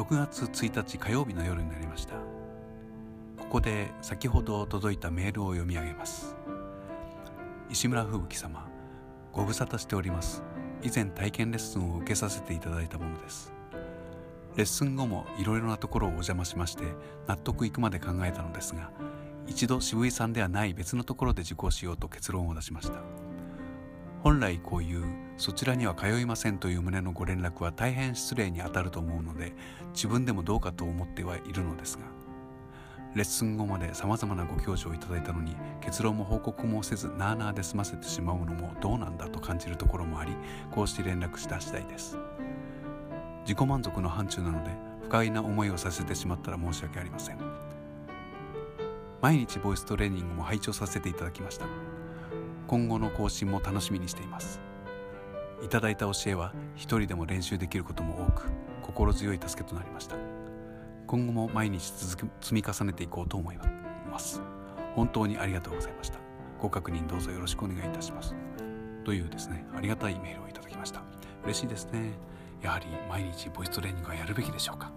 6月1日火曜日の夜になりました。ここで先ほど届いたメールを読み上げます。石村吹雪様ご無沙汰しております。以前体験レッスンを受けさせていただいたものです。レッスン後もいろいろなところをお邪魔しまして納得いくまで考えたのですが一度渋井さんではない別のところで受講しようと結論を出しました。本来こういうそちらには通いませんという旨のご連絡は大変失礼にあたると思うので自分でもどうかと思ってはいるのですがレッスン後まで様々なご教授をいただいたのに結論も報告もせずなあなあで済ませてしまうのもどうなんだと感じるところもありこうして連絡した次第です。自己満足の範疇なので不快な思いをさせてしまったら申し訳ありません。毎日ボイストレーニングも拝聴させていただきました。今後の更新も楽しみにしています。いただいた教えは一人でも練習できることも多く心強い助けとなりました。今後も毎日続く積み重ねていこうと思います。本当にありがとうございました。ご確認どうぞよろしくお願いいたします。というですねありがたいメールをいただきました。嬉しいですね。やはり毎日ボイストレーニングはやるべきでしょうか？